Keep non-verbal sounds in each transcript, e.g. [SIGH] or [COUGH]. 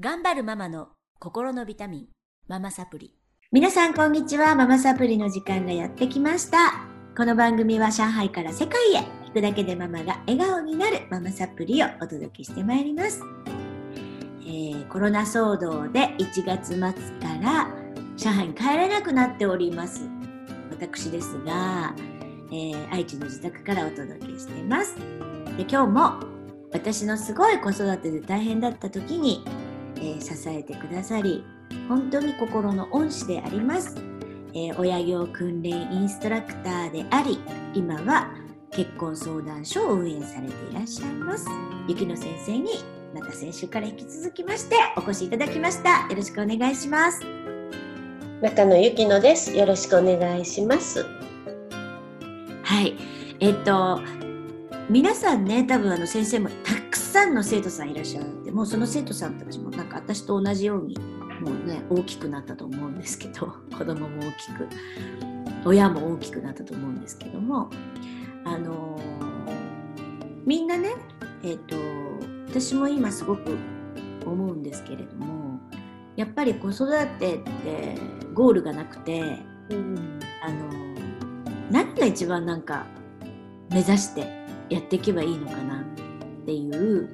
頑張るママの心のビタミン、ママサプリ。皆さんこんにちは。ママサプリの時間がやってきました。この番組は上海から世界へ聞くだけでママが笑顔になるママサプリをお届けしてまいります。えーコロナ騒動で1月末から上海に帰れなくなっております。私ですが、えー愛知の自宅からお届けしています。で今日も私のすごい子育てで大変だった時に、えー支えてくださり本当に心の恩師であります、えー親業訓練インストラクターであり今は結婚相談所を運営されていらっしゃいます。雪乃先生にまた先週から引き続きましてお越しいただきました。よろしくお願いします。中野ゆきのです。よろしくお願いします。はい。えっと皆さんね多分あの先生もたくさんの生徒さんいらっしゃってもうその生徒さんたちもなんか私と同じようにもうね大きくなったと思うんですけど [LAUGHS] 子供も大きく親も大きくなったと思うんですけどもあのみんなねえっ、と私も今すごく思うんですけれどもやっぱり子育てってゴールがなくてうん、あの何が一番なんか目指してやっていけばいいのかなっていう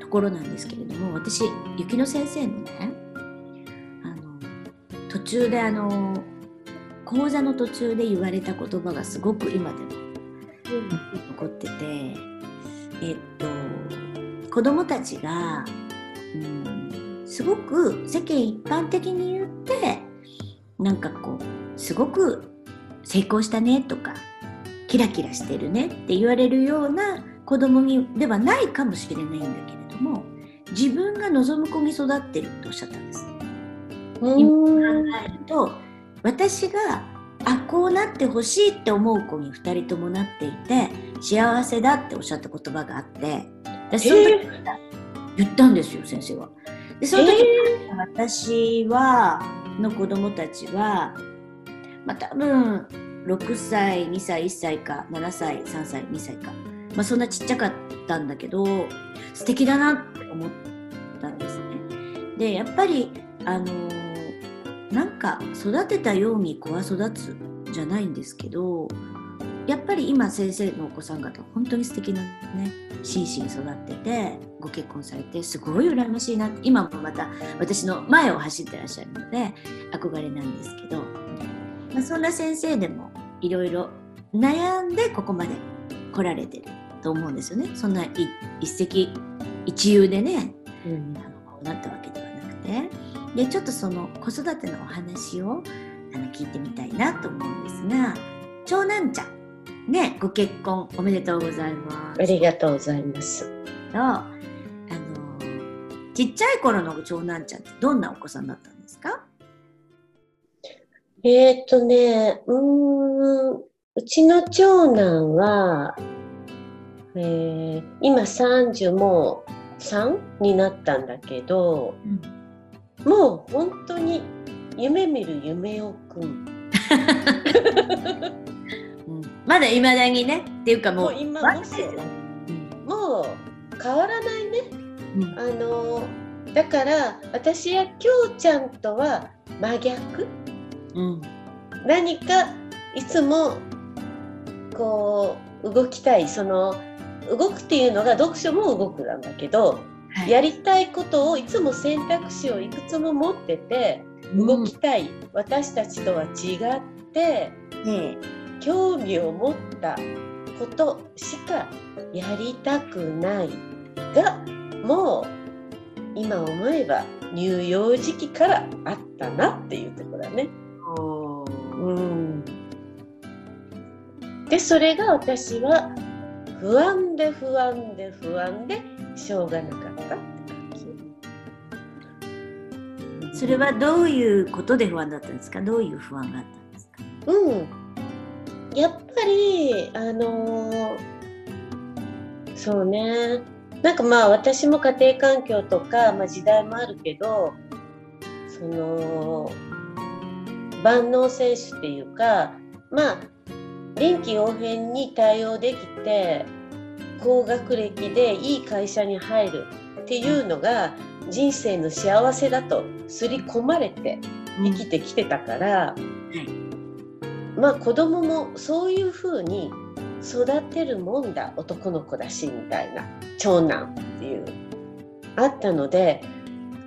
ところなんですけれども私雪乃先生のねあの途中であの講座の途中で言われた言葉がすごく今でも残っててえっと子供たちが、うん、すごく世間一般的に言ってなんかこうすごく成功したねとかキラキラしてるねって言われるような子供にではないかもしれないんだけれども自分が望む子に育ってるっておっしゃったんです。うん、考えると私があこうなってほしいって思う子に2人ともなっていて幸せだっておっしゃった言葉があってでその時言ったんですよ先生は。でその時、私はの子供たちは、まあ、多分6歳2歳1歳か7歳3歳2歳か、まあ、そんなちっちゃかったんだけど素敵だなって思ったんですね。でやっぱりあのーなんか育てたように子は育つじゃないんですけどやっぱり今先生のお子さん方本当に素敵なね真摯に育っててご結婚されてすごい羨ましいなって今もまた私の前を走ってらっしゃるので憧れなんですけど、まあ、そんな先生でもいろいろ悩んでここまで来られてると思うんですよね。そんない一石一遊でねうん。あのこうなったわけではなくて。でちょっとその子育てのお話をあの聞いてみたいなと思うんですが長男ちゃんねご結婚おめでとうございます。ありがとうございます。とあのちっちゃい頃の長男ちゃんってどんなお子さんだったんですか？えーっとね、うーん、うちの長男は、えー今30もう3になったんだけど、もう本当に夢見る夢をくん。うん。[LAUGHS] まだいまだにねっていうかもうもう今もそううんもう変わらないね。うん。あのだから私やきょうちゃんとは真逆うん。何かいつもこう動きたいその動くっていうのが読書も動くなんだけど、はい。やりたいことをいつも選択肢をいくつも持ってて動きたい、私たちとは違ってね興味を持ったことしかやりたくないがもう今思えば乳幼児期からあったなっていうところだね。うん、でそれが私は不安で不安で不安でしょうがなかったって感じ。それはどういうことで不安だったんですか？どういう不安があったんですか？うん、やっぱりあのーそうね。なんかまあ私も家庭環境とか、まあ、時代もあるけどその万能選手っていうかまあ臨機応変に対応できて高学歴でいい会社に入るっていうのが人生の幸せだと刷り込まれて生きてきてたから、まあ子供もそういうふうに育てるもんだ男の子だしみたいな長男っていう。あったので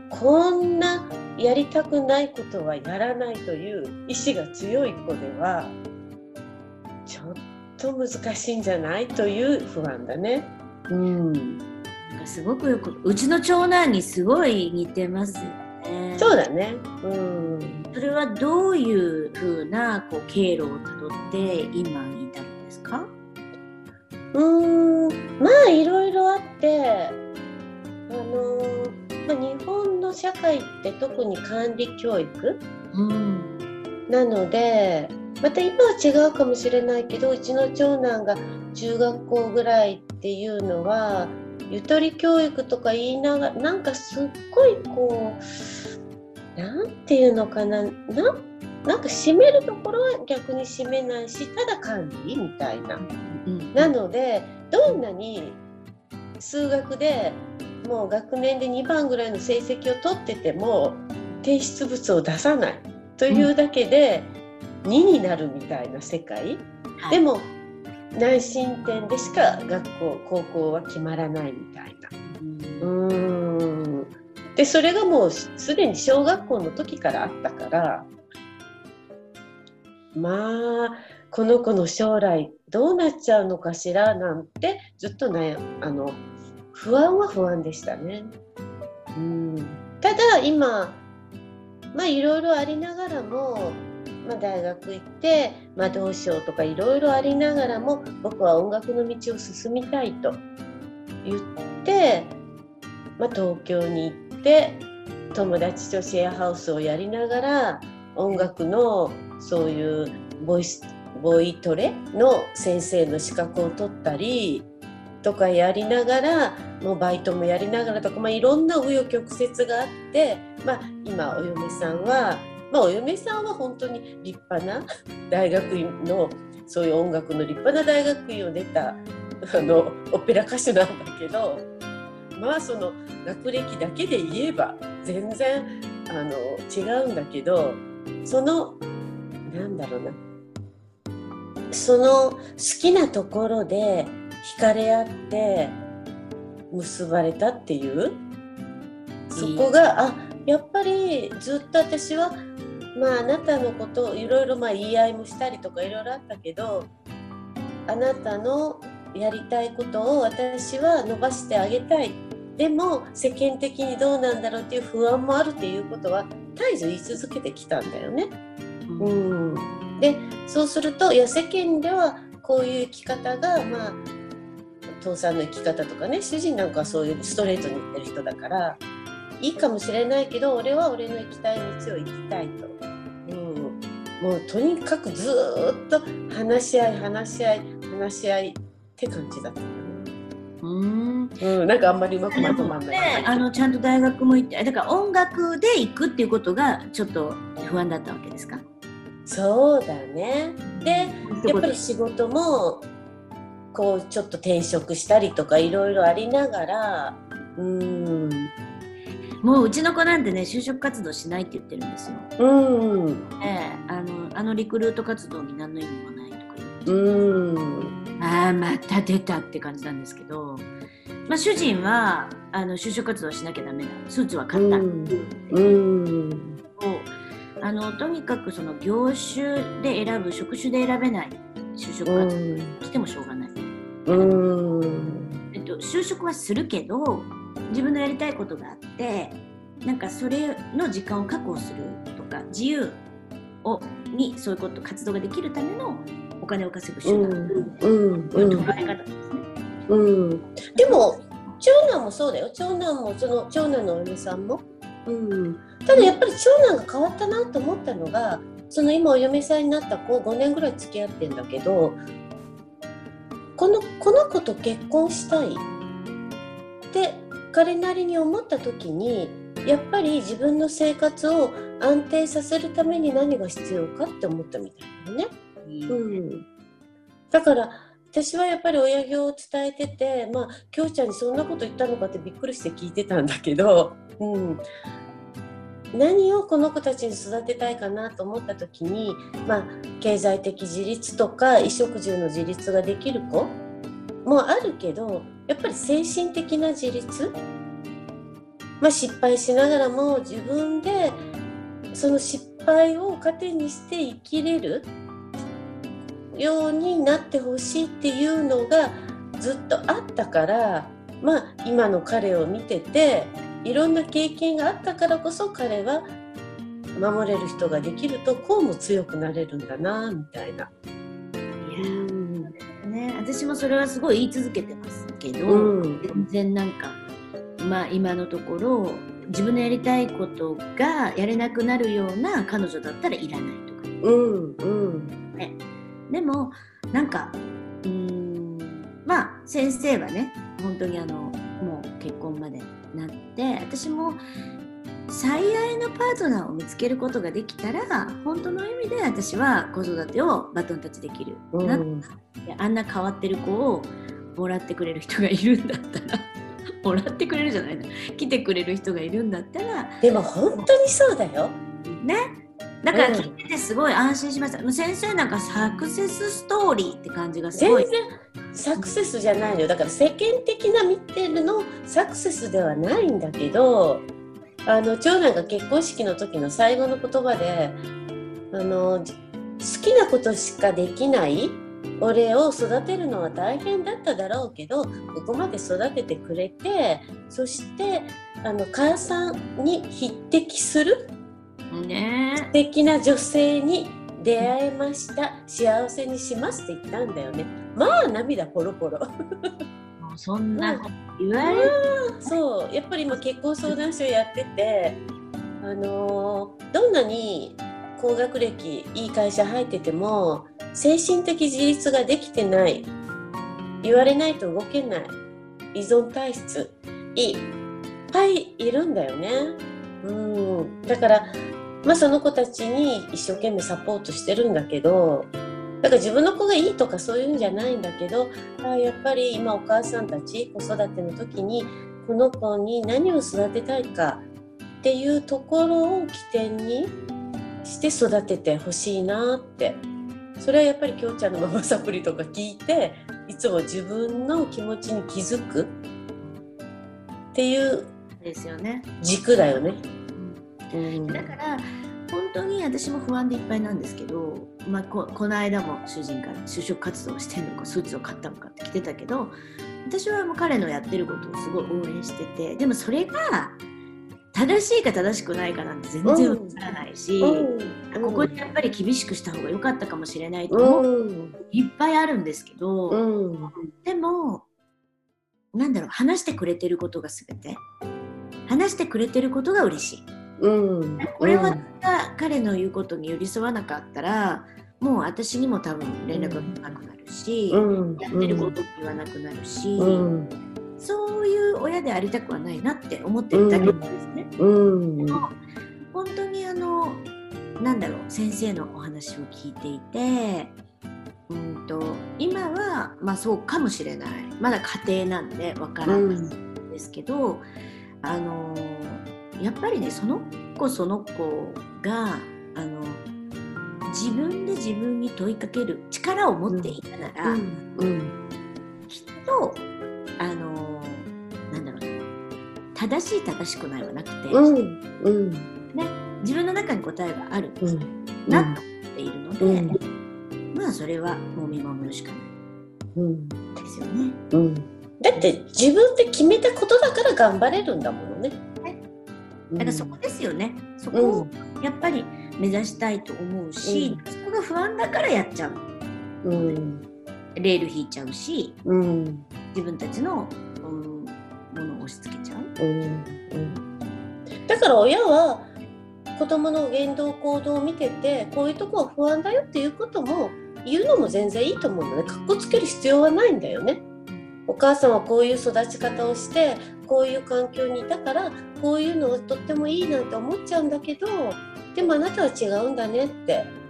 こんなやりたくないことはやらないという意志が強い子ではちょっと難しいんじゃないという不安だね。うん、なんかすごくよくうちの長男にすごい似てますよね。そうだね。うん。それはどういうふうなこう経路をたどって今に至るんですか？うーんまあいろいろあってあのーまあ、日本の社会って特に管理教育？うん。なのでまた今は違うかもしれないけどうちの長男が中学校ぐらいっていうのはゆとり教育とか言いながらなんかすっごいこうなんていうのかなななんか締めるところは逆に締めないしただ管理みたいな。うん。なのでどんなに数学でもう学年で2番ぐらいの成績を取ってても提出物を出さない。というだけで2になるみたいな世界、はい。でも内申点でしか学校高校は決まらないみたいな。うん。うーん。でそれがもうすでに小学校の時からあったからまあこの子の将来どうなっちゃうのかしらなんてずっと悩あの不安は不安でしたね。うんただ今まあいろいろありながらも、まあ、大学行って、まあ、どうしようとかいろいろありながらも僕は音楽の道を進みたいと言って、まあ、東京に行って友達とシェアハウスをやりながら音楽のそういうボイスボイトレの先生の資格を取ったりとかやりながらもうバイトもやりながらとか、まあ、いろんな紆余曲折があって、まあ、今お嫁さんは、まあ、お嫁さんは本当に立派な大学院のそういう音楽の立派な大学院を出たあのオペラ歌手なんだけどまあその学歴だけで言えば全然あの違うんだけどそのなんだろうな。その好きなところで惹かれ合って結ばれたっていう？そこがあやっぱりずっと私はまああなたのことをいろいろまあ言い合いもしたりとかいろいろあったけどあなたのやりたいことを私は伸ばしてあげたい。でも世間的にどうなんだろうっていう不安もあるっていうことは絶えず言い続けてきたんだよね。うん、でそうするといや世間ではこういう生き方がまあ父さんの生き方とかね主人なんかはそういうストレートに言ってる人だからいいかもしれないけど俺は俺の行きたい道を行きたいと。うん、もうとにかくずーっと話し合い話し合い話し合いって感じだったかうんな。うん、なんかあんまりうまくまとまんない。であのちゃんと大学も行ってだから音楽で行くっていうことがちょっと不安だったわけですか？そうだね。でやっぱり仕事もこうちょっと転職したりとかいろいろありながらうん。もううちの子なんてね就職活動しないって言ってるんですよ。うん。ええあのあのリクルート活動に何の意味もないとか言って。うん。ああまた出たって感じなんですけど、まあ、主人はあの就職活動しなきゃダメだスーツは買った、うん。うん。あのとにかくその業種で選ぶ職種で選べない就職活動してもしょうがない、うんえっと、就職はするけど自分のやりたいことがあってなんかそれの時間を確保するとか自由をにそういうこと活動ができるためのお金を稼ぐ手段、うんそういう捉え方ですね。うん。でも長男もそうだよ。長男もその長男のお嫁さんも、うん、ただやっぱり長男が変わったなと思ったのがその今お嫁さんになった子5年ぐらい付き合ってんだけどこのこの子と結婚したい。って彼なりに思った時にやっぱり自分の生活を安定させるために何が必要かって思ったみたいなのね。うん、だから私はやっぱり親業を伝えててまあ京ちゃんにそんなこと言ったのかってびっくりして聞いてたんだけどうん、何をこの子たちに育てたいかなと思った時に、まあ、経済的自立とか衣食住の自立ができる子もあるけどやっぱり精神的な自立、まあ、失敗しながらも自分でその失敗を糧にして生きれるようになってほしいっていうのがずっとあったからまあ今の彼を見てていろんな経験があったからこそ彼は守れる人ができるとこうも強くなれるんだなみたいな。いやね、私もそれはすごい言い続けてますけど、うん。全然なんかまあ今のところ自分のやりたいことがやれなくなるような彼女だったらいらないとかうんうん。でもなんかうーんまあ先生はね本当にあのもう結婚までなって私も最愛のパートナーを見つけることができたら本当の意味で私は子育てをバトンタッチできるうなっん。てあんな変わってる子をもらってくれる人がいるんだったら [LAUGHS] もらってくれるじゃないな来てくれる人がいるんだったらでも本当にそうだよ。ね。だからうん聞いててすごい安心しました、もう先生なんかサクセスストーリーって感じがすごい。全然サクセスじゃないのよ。だから世間的な見てるのサクセスではないんだけどあの長男が結婚式の時の最後の言葉であのじ好きなことしかできない俺を育てるのは大変だっただろうけどここまで育ててくれてそしてあの母さんに匹敵するね。素敵な女性に出会えました幸せにしますって言ったんだよね。まあ涙ポロポロ。そんな言われる、そう。やっぱり今結婚相談所やっててあのーどんなに高学歴いい会社入ってても精神的自立ができてない。言われないと動けない。依存体質。いっぱいいるんだよね。うん。だからまあその子たちに一生懸命サポートしてるんだけどだから自分の子がいいとかそういうんじゃないんだけどあやっぱり今お母さんたち子育ての時にこの子に何を育てたいかっていうところを起点にして育ててほしいなってそれはやっぱりきょうちゃんのママサプリとか聞いていつも自分の気持ちに気づくっていうですよね、軸だよね。うん。うんだから本当に私も不安でいっぱいなんですけど、まあ、ここの間も主人から就職活動をしてんのかスーツを買ったのかって来てたけど私はもう彼のやってることをすごい応援しててでもそれが正しいか正しくないかなんて全然わからないし、ここにやっぱり厳しくした方が良かったかもしれないと思う、うんいっぱいあるんですけど、うん。でもなんだろう話してくれてることが全て。話してくれてることが嬉しい。うん。これは彼の言うことに寄り添わなかったらもう私にも多分連絡が来なくなるし、うん。やってることも言わなくなるし、うん。そういう親でありたくはないなって思ってるだけなんですね。うん。本当にあのなんだろう先生のお話を聞いていてうんと今はまあそうかもしれない。まだ家庭なんでわからないんですけど、あのやっぱりねその子その子があの自分で自分に問いかける力を持っていたなら、うんきっとあのなんだろう正しい正しくないはなくて、うんうん。自分の中に答えがあるうんなと思っているので、うん。まあそれはもう見守るしかなうん。いですよね。うん。だって自分で決めたことだから頑張れるんだものね。だからそこですよね。そこをやっぱり目指したいと思うし、そこが不安だからやっちゃう。うんレール引いちゃうし、うん自分たちの、うん、ものを押し付けちゃう。うんうんだから親は子供の言動行動を見ててこういうとこは不安だよっていうことも言うのも全然いいと思うのねかっこつける必要はないんだよね。お母さんはこういう育ち方をしてこういう環境にいたからこういうのがとってもいいなんて思っちゃうんだけどでもあなたは違うんだねって。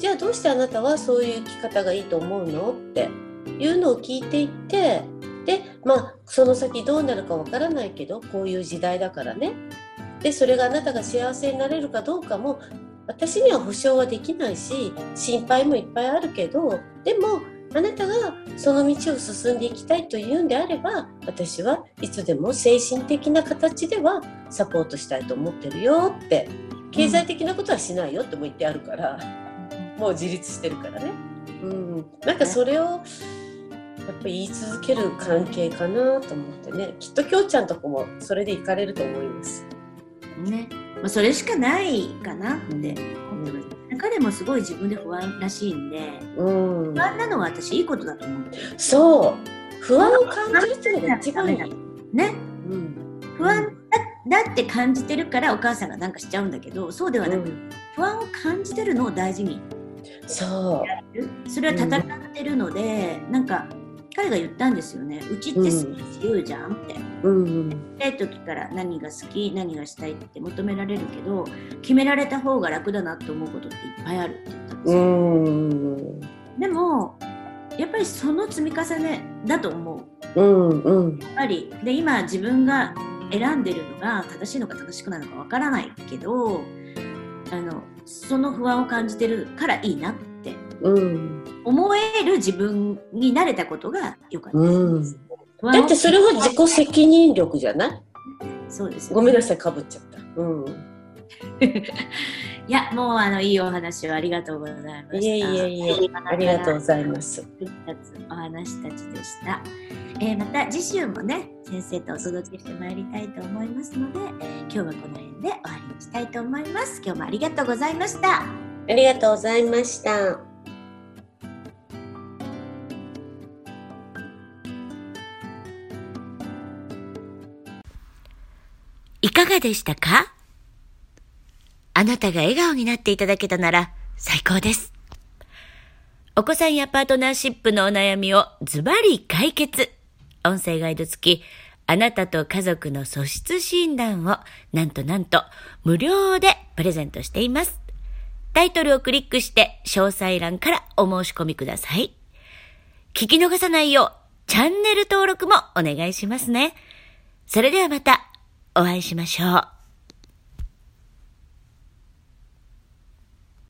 じゃあどうしてあなたはそういう生き方がいいと思うのっていうのを聞いていってでまあその先どうなるかわからないけどこういう時代だからね。でそれがあなたが幸せになれるかどうかも私には保証はできないし心配もいっぱいあるけどでもあなたがその道を進んでいきたいというんであれば私はいつでも精神的な形ではサポートしたいと思ってるよって経済的なことはしないよっても言ってあるから、もう自立してるからね。うん、なんかそれをやっぱ言い続ける関係かなと思ってねきっときょうちゃんとこもそれで行かれると思います。ね、まあ、それしかないかなって。彼もすごい自分で不安らしいんで、うん不安なのは私いいことだと思ってる。そう不安を感じるっていうのが一番いい。ね、うん不安だだって感じてるからお母さんがなんかしちゃうんだけど、そうではなく、うん不安を感じてるのを大事にそやる。それは戦ってるので、なんか彼が言ったんですよね。うちって自由じゃんって。う、うんちっちゃい時から何が好き？何がしたいって求められるけど決められた方が楽だなって思うことっていっぱいあるって言ったんですうよ、ん。でもやっぱりその積み重ねだと思う。うんうん。やっぱり。で今自分が選んでるのが正しいのか正しくないのかわからないけどあのその不安を感じてるからいいなってうん思える自分になれたことが良かったです、うんだってそれは自己責任力じゃない？そうですよごめんなさいかぶっちゃった。うん [LAUGHS] いや、もうあのいいお話をありがとうございました。いえいえいえありがとうございます。お話たちでした。えーまた次週もね、先生とお届けしてまいりたいと思いますので、今日はこの辺で終わりにしたいと思います。今日もありがとうございました。ありがとうございました。いかがでしたか？あなたが笑顔になっていただけたなら最高です。お子さんやパートナーシップのお悩みをズバリ解決。音声ガイド付き、あなたと家族の素質診断をなんとなんと無料でプレゼントしています。タイトルをクリックして詳細欄からお申し込みください。聞き逃さないようチャンネル登録もお願いしますね。それではまたお会いしましょう。